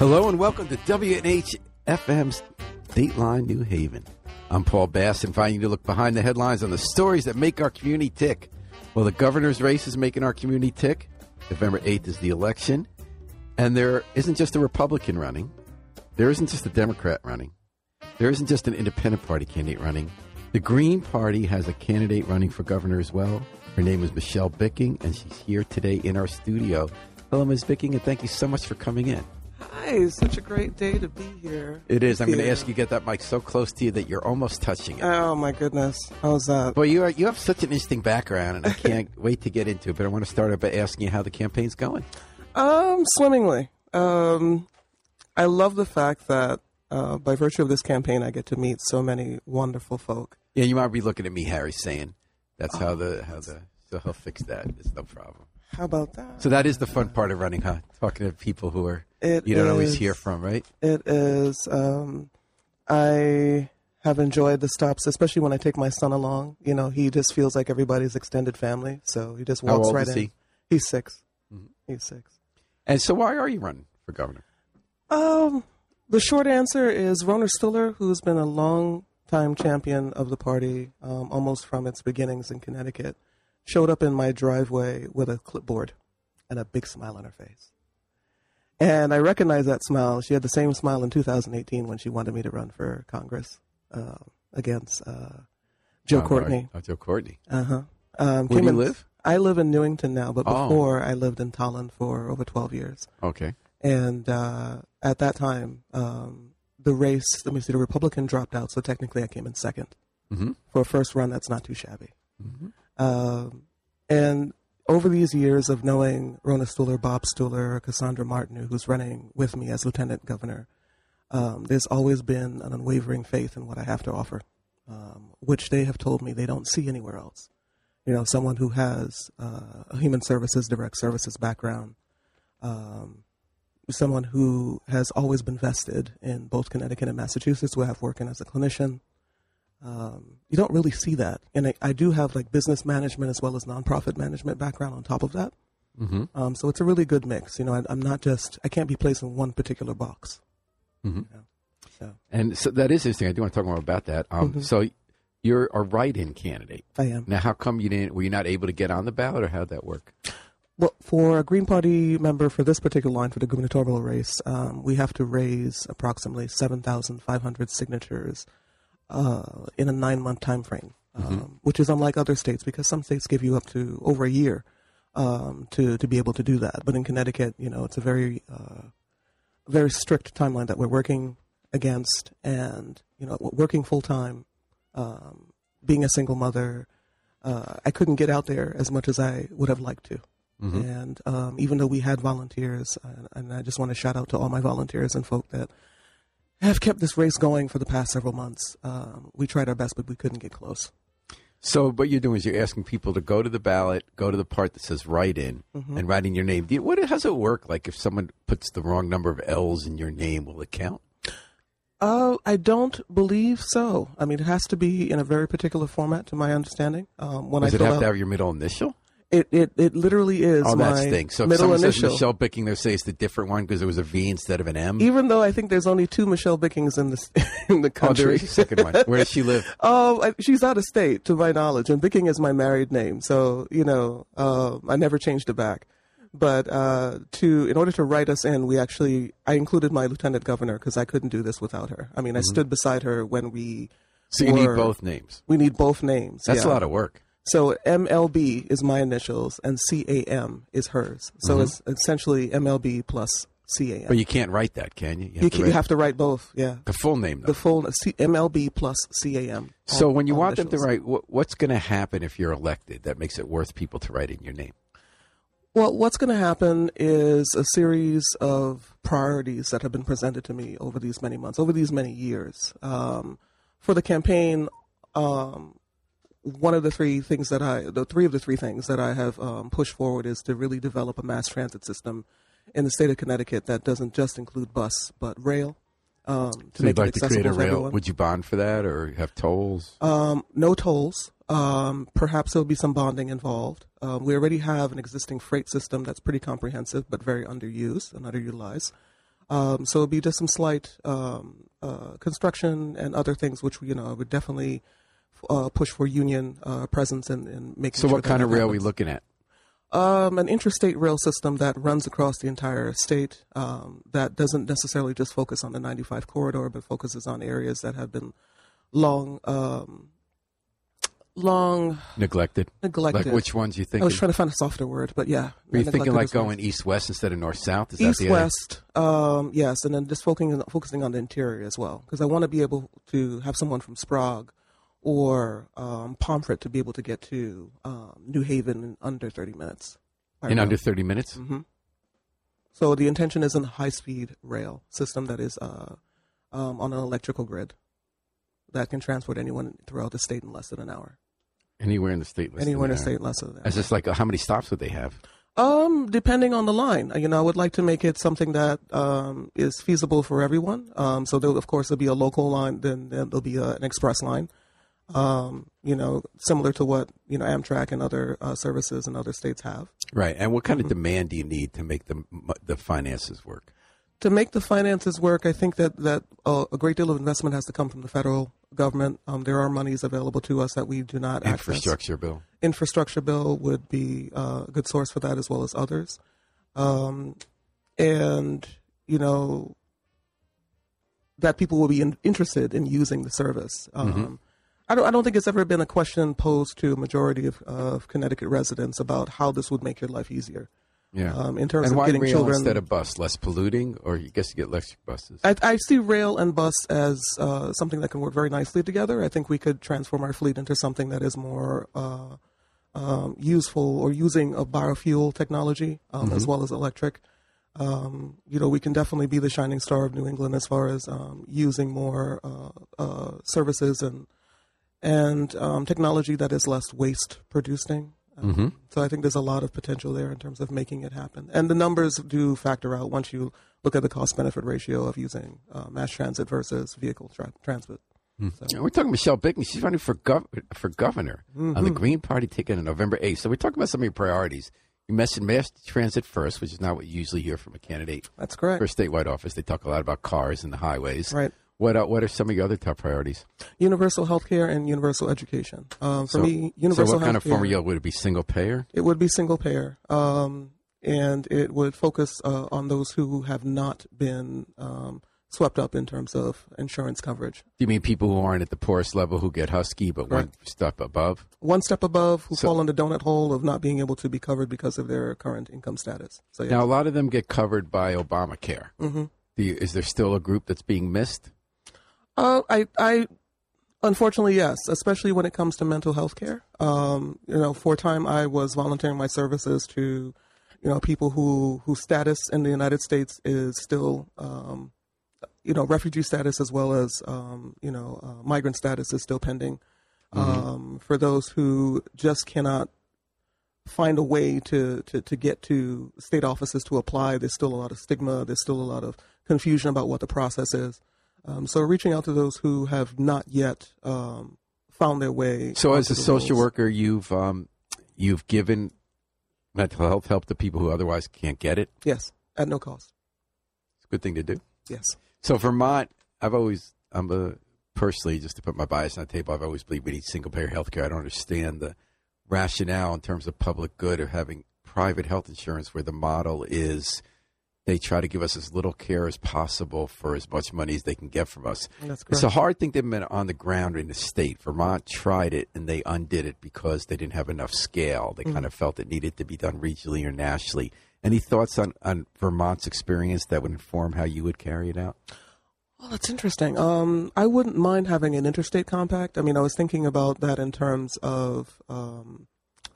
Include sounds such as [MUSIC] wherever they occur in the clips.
Hello and welcome to WNH FM's Dateline New Haven. I'm Paul Bass, inviting you to look behind the headlines on the stories that make our community tick. Well, the governor's race is making our community tick. November 8th is the election. And there isn't just a Republican running, there isn't just a Democrat running, there isn't just an independent party candidate running. The Green Party has a candidate running for governor as well. Her name is Michelle Bicking, and she's here today in our studio. Hello, Ms. Bicking, and thank you so much for coming in. Hi, such a great day to be here. It is. I'm going to ask you to get that mic so close to you that you're almost touching it. Oh my goodness, how's that? Well, you are, you have such an interesting background, and I can't [LAUGHS] wait to get into it. But I want to start out by asking you how the campaign's going. Um, swimmingly. Um, I love the fact that uh, by virtue of this campaign, I get to meet so many wonderful folk. Yeah, you might be looking at me, Harry, saying that's how the how the so he'll fix that. It's no problem. How about that? So that is the fun part of running, huh? Talking to people who are It you don't always hear from, right? It is. Um, I have enjoyed the stops, especially when I take my son along. You know, he just feels like everybody's extended family, so he just How walks old right is in. he? He's 6 Mhm. He's six. And so, why are you running for governor? Um, the short answer is Rona Stiller, who's been a long time champion of the party, um, almost from its beginnings in Connecticut, showed up in my driveway with a clipboard and a big smile on her face. And I recognize that smile. She had the same smile in 2018 when she wanted me to run for Congress uh, against uh, Joe Oh, Courtney. Oh, Joe Courtney. Uh huh. Um, Where do you in- live? I live in Newington now, but Oh. before I lived in Tolland for over 12 years. Okay. And uh, at that time, um, the race, let me see, the Republican dropped out, so technically I came in second. Mm-hmm. For a first run, that's not too shabby. Mm-hmm. Um, and over these years of knowing Rona Stuller, Bob Stuller, Cassandra Martin, who's running with me as lieutenant governor, um, there's always been an unwavering faith in what I have to offer, um, which they have told me they don't see anywhere else. You know, someone who has uh, a human services, direct services background, um, someone who has always been vested in both Connecticut and Massachusetts, where I've working as a clinician. Um, you don't really see that, and I, I do have like business management as well as nonprofit management background on top of that. Mm-hmm. Um, so it's a really good mix. You know, I, I'm not just I can't be placed in one particular box. Mm-hmm. So And so that is interesting. I do want to talk more about that. Um, Mhm. So you're a write-in candidate. I am. Now, how come you didn't? Were you not able to get on the ballot, or how did that work? Well, for a Green Party member for this particular line for the gubernatorial race, um, we have to raise approximately 7,500 signatures uh, in a nine month time frame, um, which is unlike other states because some states give you up to over a year um, to, to be able to do that. But in Connecticut, you know, it's a very, uh, very strict timeline that we're working against and, you know, working full time, um, being a single mother. Uh, I couldn't get out there as much as I would have liked to. Mm-hmm. And um, even though we had volunteers, and, and I just want to shout out to all my volunteers and folk that have kept this race going for the past several months. Um, we tried our best, but we couldn't get close. So what you're doing is you're asking people to go to the ballot, go to the part that says write in, Mm-hmm. and write in your name. Do you, what how does it work? Like if someone puts the wrong number of L's in your name, will it count? Uh, I don't believe so. I mean, it has to be in a very particular format, to my understanding. Um, when Does I it have out, to have your middle initial? It, it, it literally is Oh, that stinks. So if middle someone initial. says Michelle Bicking, they'll say it's the different one because there was a V instead of an M. even though I think there's only two Michelle Bickings in the [LAUGHS] in the oh, country. there is a second one. Where does she live? Oh, [LAUGHS] I, she's out of state, to my knowledge, and Bicking is my married name, so you know, uh, I never changed it back. But uh, to in order to write us in, we actually I included my lieutenant governor because I couldn't do this without her. I mean, I stood beside her when we. So you need both names. We need both names. That's yeah. a lot of work. So MLB is my initials, and CAM is hers. So it's essentially MLB plus CAM. But you can't write that, can you? you, can, you write have to write both. Yeah, the full name, though. the full C, MLB plus CAM. so all- when you want them to write, what, what's going to happen if you're elected that makes it worth people to write in your name? Well, what's going to happen is a series of priorities that have been presented to me over these many months, over these many years. Um, for the campaign, um, one of the three things that I, the three of the three things that I have um, pushed forward is to really develop a mass transit system in the state of Connecticut that doesn't just include bus but rail. Um, to So make you'd it like to create a rail. everyone. Would you bond for that or have tolls? Um, no tolls. Um, perhaps there'll be some bonding involved. Um, we already have an existing freight system that's pretty comprehensive but very underused and underutilized. Um, so it'll be just some slight um, uh, construction and other things, which you know would definitely uh, push for union uh, presence and, and making. So, sure what kind of rail are we looking at? Um, an interstate rail system that runs across the entire state um, that doesn't necessarily just focus on the 95 corridor, but focuses on areas that have been long, um, long Neglected. neglected. Like which ones you think? I was trying to find a softer word, but yeah. Were you thinking like going east west instead of north south? Is east west, Um, yes, and then just focusing focusing on the interior as well, because I want to be able to have someone from Sprague or um, Pomfret to be able to get to um, New Haven in under 30 minutes. in under thirty minutes? hmm So the intention is a high-speed rail system that is uh, um, on an electrical grid that can transport anyone throughout the state in less than an hour. Anywhere in the state? less than Anywhere in the hour. state less than an hour. It's just like uh, how many stops would they have? Um, depending on the line, you know, I would like to make it something that um, is feasible for everyone. Um, so there, of course, there'll be a local line, then, then there'll be a, an express line. Um, you know, similar to what you know Amtrak and other uh, services in other states have. Right. And what Mm-hmm. kind of demand do you need to make the the finances work? To make the finances work, I think that that uh, a great deal of investment has to come from the federal government. Um, there are monies available to us that we do not access. Infrastructure bill. infrastructure bill would be uh, a good source for that as well as others. Um, and, you know, that people will be in, interested in using the service. Um, I, don't, I don't think it's ever been a question posed to a majority of, of Connecticut residents about how this would make your life easier. Yeah. Um, in terms and of getting rail children. instead of bus? Less polluting, or you guess you get electric buses. I, I see rail and bus as uh, something that can work very nicely together. I think we could transform our fleet into something that is more uh, um, useful or using a biofuel technology um, as well as electric. Um, you know, we can definitely be the shining star of New England as far as um, using more uh, uh, services and and um, technology that is less waste producing. Um, So I think there's a lot of potential there in terms of making it happen. And the numbers do factor out once you look at the cost benefit ratio of using uh, mass transit versus vehicle tra- transit. So, And we're talking Michelle Bicking. She's running for gov- for governor on Mm-hmm. the Green Party ticket on November 8th. So we're talking about some of your priorities. You mentioned mass transit first, which is not what you usually hear from a candidate that's correct. for a statewide office. They talk a lot about cars and the highways. Right. What are, what are some of your other top priorities? Universal health care and universal education. Um, for so, me, so what kind of formula would it be? Single payer? It would be single payer, um, and it would focus uh, on those who have not been um, swept up in terms of insurance coverage. Do you mean people who aren't at the poorest level who get HUSKY, but one step above? One step above, who So- fall in the donut hole of not being able to be covered because of their current income status. So yeah. Now, a lot of them get covered by Obamacare. Mm-hmm. Do you, is there still a group that's being missed? Uh, I, I, unfortunately, yes, especially when it comes to mental health care. Um, you know, for a time I was volunteering my services to, you know, people who whose status in the United States is still, um, you know, refugee status as well as, um, you know, uh, migrant status is still pending. Um, for those who just cannot find a way to, to, to get to state offices to apply, there's still a lot of stigma. There's still a lot of confusion about what the process is. Um, so reaching out to those who have not yet um, found their way. So, as a social rolls. worker, you've um, you've given mental health help to people who otherwise can't get it. yes, at no cost. It's a good thing to do. Yes, So, Vermont, I've always I'm a personally just to put my bias on the table. I've always believed we need single payer health care. I don't understand the rationale in terms of public good of having private health insurance where the model is they try to give us as little care as possible for as much money as they can get from us. that's It's a hard thing to admit on the ground in the state. Vermont tried it and they undid it because they didn't have enough scale. They kind of felt it needed to be done regionally or nationally. Any thoughts on, on Vermont's experience that would inform how you would carry it out? Well, that's interesting. Um, I wouldn't mind having an interstate compact. I mean, I was thinking about that in terms of um,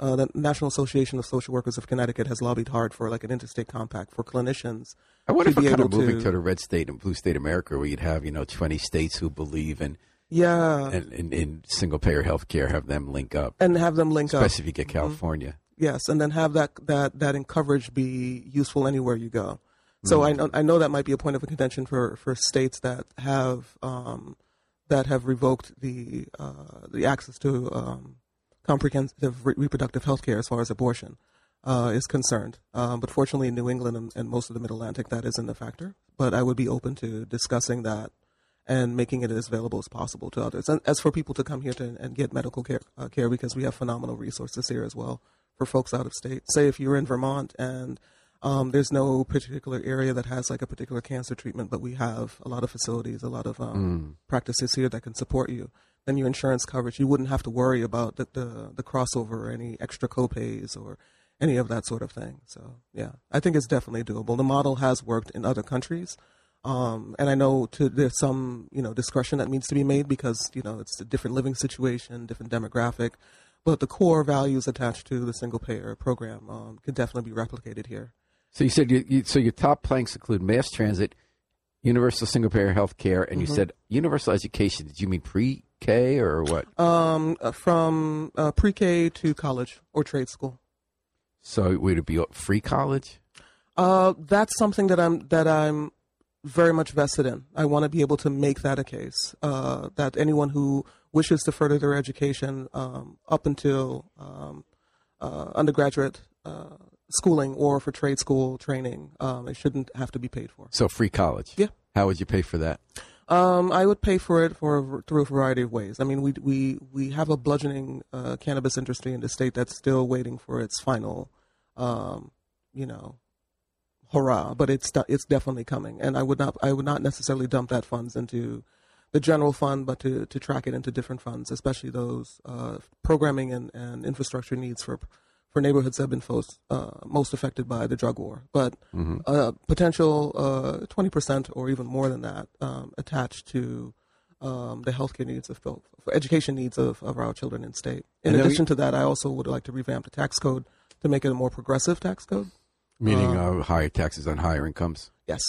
uh, the National Association of Social Workers of Connecticut has lobbied hard for like an interstate compact for clinicians. I wonder if to we're be kind of moving to- to the red state and blue state America where you'd have, you know, 20 states who believe in, Yeah, in, in, in single payer health care, have them link up, and have them link up. especially if you get California. Yes, and then have that that that in coverage be useful anywhere you go. So I know I know that might be a point of contention for, for states that have um, that have revoked the uh, the access to um, comprehensive re- reproductive health care as far as abortion. uh, is concerned. Um, but fortunately, in New England and, and, most of the Mid Atlantic, that isn't a factor. But I would be open to discussing that and making it as available as possible to others. And as for people to come here to and get medical care, uh, care because we have phenomenal resources here as well for folks out of state. Say if you're in Vermont and um, there's no particular area that has like a particular cancer treatment, but we have a lot of facilities, a lot of um, mm. practices here that can support you. Then your insurance coverage, you wouldn't have to worry about the, the, the crossover or any extra copays or any of that sort of thing. So yeah, I think it's definitely doable. The model has worked in other countries. Um, and I know to, there's some, you know, discretion that needs to be made because, you know, it's a different living situation, different demographic. But the core values attached to the single payer program um, could definitely be replicated here. So you said you, you, so your top planks include mass transit, universal single payer health care, and mm-hmm. you said universal education. Did you mean pre K or what? Um, uh, from uh, pre K to college or trade school. So would it be free college? Uh, that's something that I'm that I'm very much vested in. I want to be able to make that a case uh, that anyone who wishes to further their education um, up until um, uh, undergraduate uh, schooling or for trade school training. Um, it shouldn't have to be paid for. So free college. Yeah. How would you pay for that? Um, I would pay for it for through a variety of ways. I mean, we we we have a bludgeoning uh, cannabis industry in the state that's still waiting for its final, um, you know, hurrah. But it's it's definitely coming, and I would not I would not necessarily dump that funds into the general fund, but to, to track it into different funds, especially those uh, programming and, and infrastructure needs for for neighborhoods that have been most, uh, most affected by the drug war, but mm-hmm. uh, potential uh, 20% or even more than that um, attached to um, the healthcare needs of for education needs of, of our children in state. In addition we, to that, I also would like to revamp the tax code to make it a more progressive tax code. Meaning um, uh, higher taxes on higher incomes? Yes.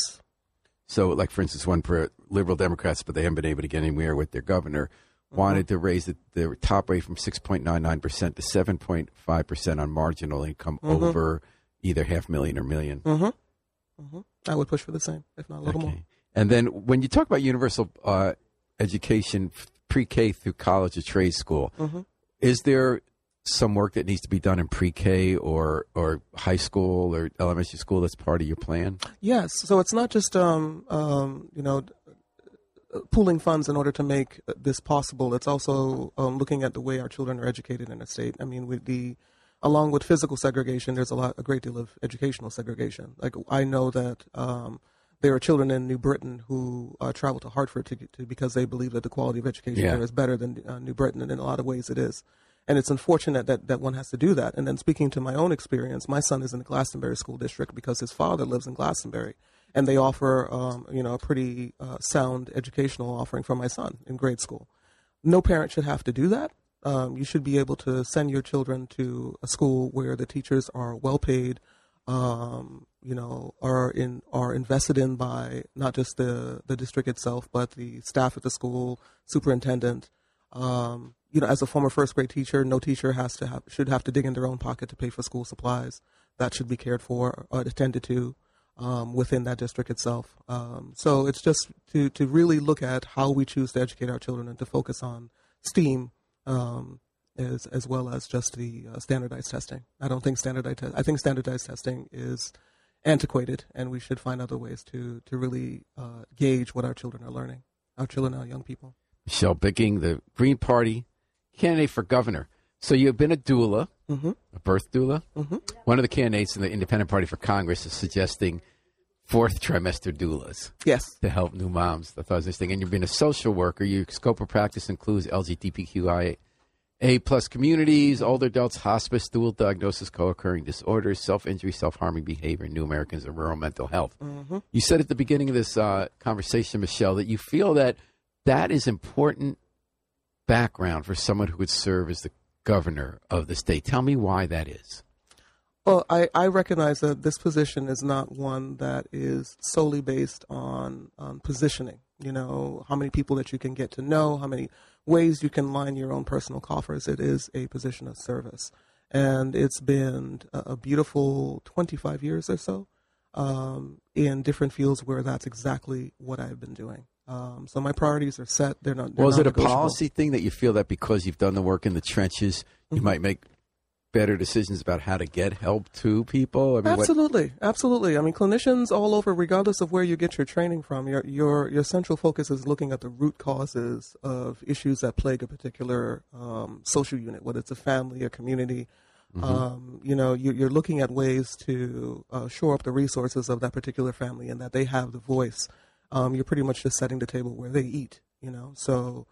So, like for instance, one for liberal Democrats, but they haven't been able to get anywhere with their governor wanted to raise the, the top rate from 6.99% to 7.5% on marginal income mm-hmm. over either half million or 1000000 mm-hmm. mm-hmm. I would push for the same, if not a little okay. more. And then when you talk about universal uh, education, pre K through college or trade school, mm-hmm. is there some work that needs to be done in pre K or, or high school or elementary school that's part of your plan? Yes. So it's not just, um, um, you know, pooling funds in order to make this possible. It's also um, looking at the way our children are educated in a state. I mean, with the along with physical segregation, there's a lot, a great deal of educational segregation. Like I know that um, there are children in New Britain who uh, travel to Hartford to, to, because they believe that the quality of education yeah. there is better than uh, New Britain, and in a lot of ways it is. And it's unfortunate that, that one has to do that. And then speaking to my own experience, my son is in the Glastonbury School District because his father lives in Glastonbury and they offer um, you know a pretty uh, sound educational offering for my son in grade school. No parent should have to do that. Um, you should be able to send your children to a school where the teachers are well paid, um, you know, are in are invested in by not just the the district itself, but the staff at the school, superintendent. Um, you know, as a former first grade teacher, no teacher has to have should have to dig in their own pocket to pay for school supplies. That should be cared for, or attended to um, within that district itself. Um, so it's just to, to really look at how we choose to educate our children and to focus on STEAM um, as, as well as just the uh, standardized testing. I don't think standardized. Te- I think standardized testing is antiquated, and we should find other ways to to really uh, gauge what our children are learning. Our children, our young people. Michelle Bicking, the Green Party candidate for governor. So you've been a doula, mm-hmm. a birth doula. Mm-hmm. One of the candidates in the Independent Party for Congress is suggesting fourth trimester doulas. Yes. To help new moms. I thought was interesting. And you've been a social worker. Your scope of practice includes LGBTQIA A plus communities, older adults, hospice, dual diagnosis, co-occurring disorders, self-injury, self-harming behavior, new Americans, and rural mental health. Mm-hmm. You said at the beginning of this uh, conversation, Michelle, that you feel that that is important background for someone who would serve as the governor of the state. Tell me why that is. Well, I, I recognize that this position is not one that is solely based on, on positioning. You know, how many people that you can get to know, how many ways you can line your own personal coffers. It is a position of service. And it's been a, a beautiful 25 years or so um, in different fields where that's exactly what I've been doing. Um, so my priorities are set. They're not. They're well, is it a policy thing that you feel that because you've done the work in the trenches, you mm-hmm. might make better decisions about how to get help to people? I mean, what- Absolutely, absolutely. I mean, clinicians all over, regardless of where you get your training from, your your your central focus is looking at the root causes of issues that plague a particular um, social unit, whether it's a family, a community. Um, you know, you, you're looking at ways to uh, shore up the resources of that particular family, and that they have the voice. Um, you're pretty much just setting the table where they eat. You know, so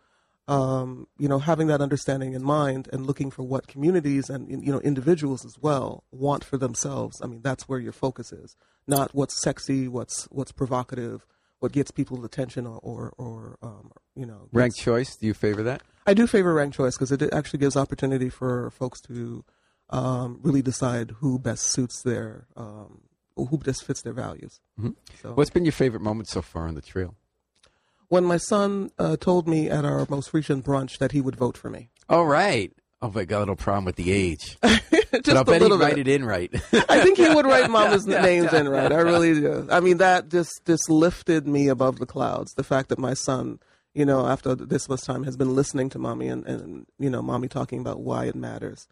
um, you know, having that understanding in mind and looking for what communities and you know individuals as well want for themselves. I mean, that's where your focus is, not what's sexy, what's what's provocative, what gets people's attention, or or, or um, you know, ranked choice? Do you favor that? I do favor ranked choice because it actually gives opportunity for folks to um, really decide who best suits their um, who best fits their values. So What's been your favorite moment so far on the trail? when my son uh, told me at our most recent brunch that he would vote for me, All right. Oh, my God, little problem with the age. [LAUGHS] just but I'll a bet little he'd bit. write it in right. I think he would write mama's [LAUGHS] names in right. I really do. I mean, that just just lifted me above the clouds. The fact that my son, you know, after this much time, has been listening to mommy and, and you know, mommy talking about why it matters,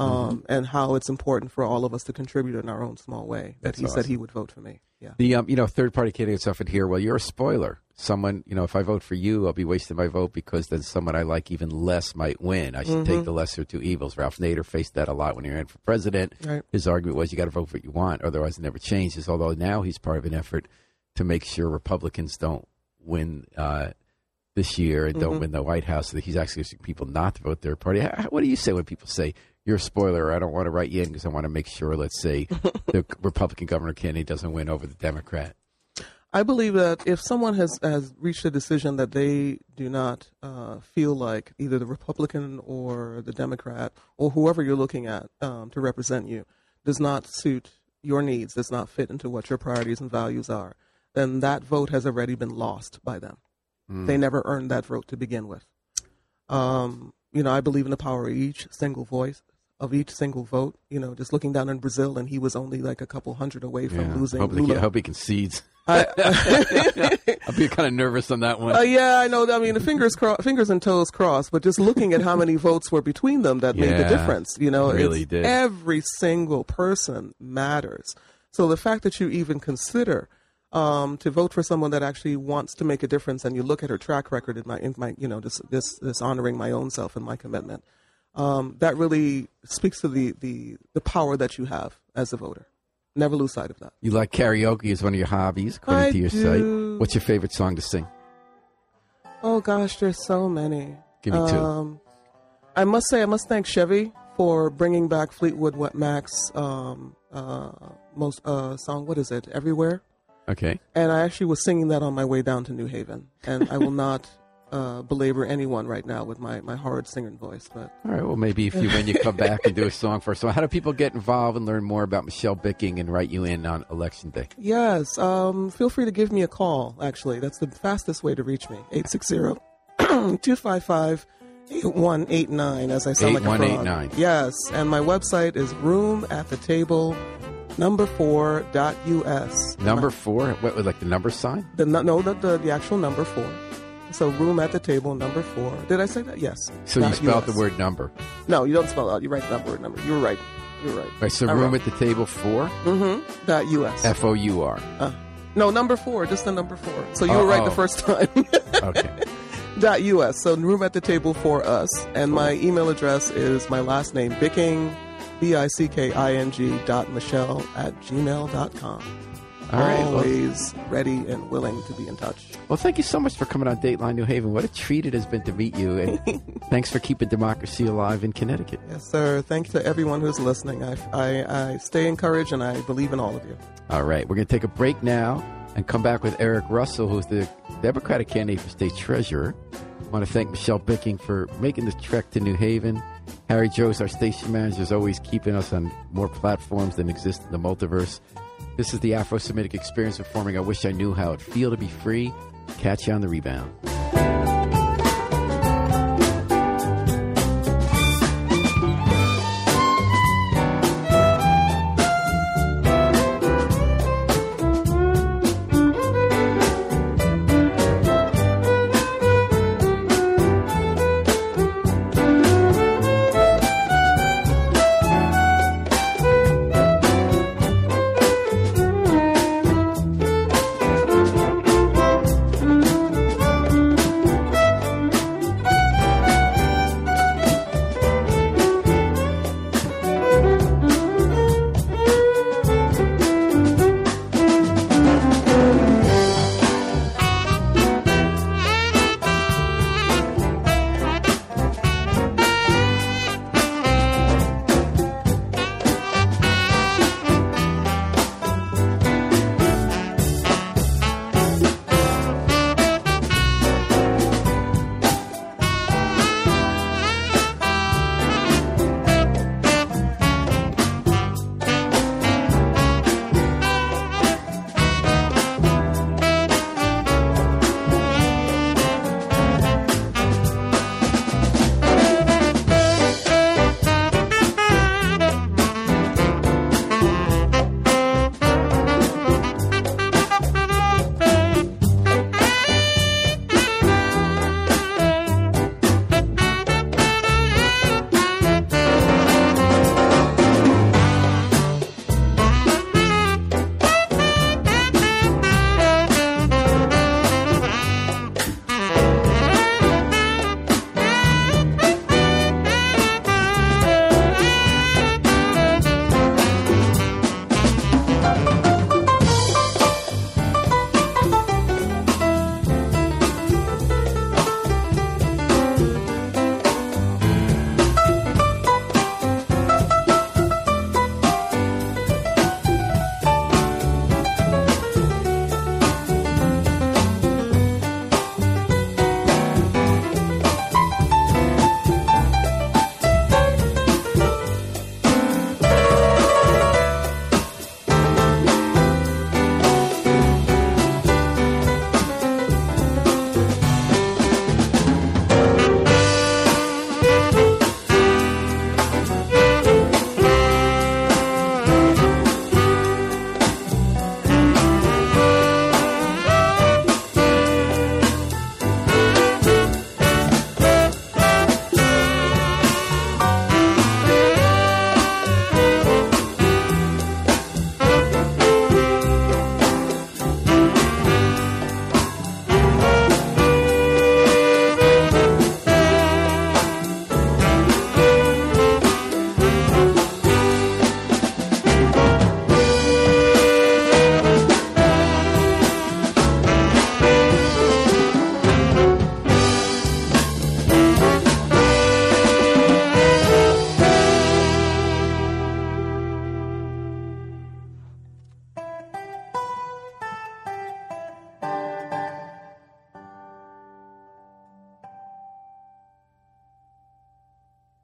um, Mm-hmm. and how it's important for all of us to contribute in our own small way. That That's he said he would vote for me. Yeah. The um, you know, third party candidates often hear, well, you're a spoiler. Someone, you know, if I vote for you, I'll be wasting my vote because then someone I like even less might win. I should take the lesser of two evils. Ralph Nader faced that a lot when he ran for president. Right. His argument was you got to vote for what you want, otherwise it never changes. Although now he's part of an effort to make sure Republicans don't win uh, this year and don't win the White House. That he's actually asking people not to vote their party. How- What do you say when people say you're a spoiler? I don't want to write you in because I want to make sure, let's say, [LAUGHS] the Republican governor Kennedy doesn't win over the Democrat. I believe that if someone has, has reached a decision that they do not uh, feel like either the Republican or the Democrat or whoever you're looking at um, to represent you does not suit your needs, does not fit into what your priorities and values are, then that vote has already been lost by them. They never earned that vote to begin with. Um, you know, I believe in the power of each single voice, of each single vote. You know, just looking down in Brazil, and he was only like a couple hundred away from Yeah. losing. Hope, he, Lula. hope he concedes. I- [LAUGHS] [LAUGHS] I'll be kind of nervous on that one. Uh, yeah, I know. I mean, the fingers cro- fingers and toes crossed, but just looking at how many votes were between them that made the difference. You know, really it's- did. Every single person matters. So the fact that you even consider um, to vote for someone that actually wants to make a difference, and you look at her track record in my, in my you know, this this this honoring my own self and my commitment, um, that really speaks to the the the power that you have as a voter. Never lose sight of that. You like karaoke as one of your hobbies, according I to your do. site. What's your favorite song to sing? Oh gosh, there's so many. Give me two. Um, I must say, I must thank Chevy for bringing back Fleetwood What Mac's um, uh, most uh, song. What is it? Everywhere. Okay. And I actually was singing that on my way down to New Haven. And I will [LAUGHS] not uh, belabor anyone right now with my, my horrid singing voice. But All right. Well, maybe if you when you come back and do a song for us. So, how do people get involved and learn more about Michelle Bicking and write you in on election day? yes, um, feel free to give me a call. Actually, that's the fastest way to reach me. 860 255 8189 as I sound like a frog. 8189. Yes, and my website is room at the table number four dot us. Number four. What like the number sign? The no, the, the the actual number four. So room at the table number four. Did I say that? Yes. So you spelled US. the word number. No, you don't spell out. You write the number. Number. You were right. You're right. Right. So I room wrote. at the table four. Mm-hmm. Dot us. F O U R. Uh, no, number four. Just the number four. So you Oh, were right oh. the first time. [LAUGHS] Okay. dot us. So room at the table for us. And my email address is my last name Bicking, B I C K I N G dot Michelle at gmail dot com. All right. Well, Always ready and willing to be in touch. well, thank you so much for coming on Dateline New Haven. What a treat it has been to meet you, and [LAUGHS] thanks for keeping democracy alive in Connecticut. Yes, sir. Thank you to everyone who's listening. I, I, I stay encouraged and I believe in all of you. All right, we're going to take a break now and come back with Erick Russell, who's the Democratic candidate for state treasurer. I want to thank Michelle Bicking for making the trek to New Haven. Harry Droz, our station manager, is always keeping us on more platforms than exist in the multiverse. This is the Afro Semitic experience of forming I Wish I Knew How It'd Feel to Be Free. Catch you on the rebound.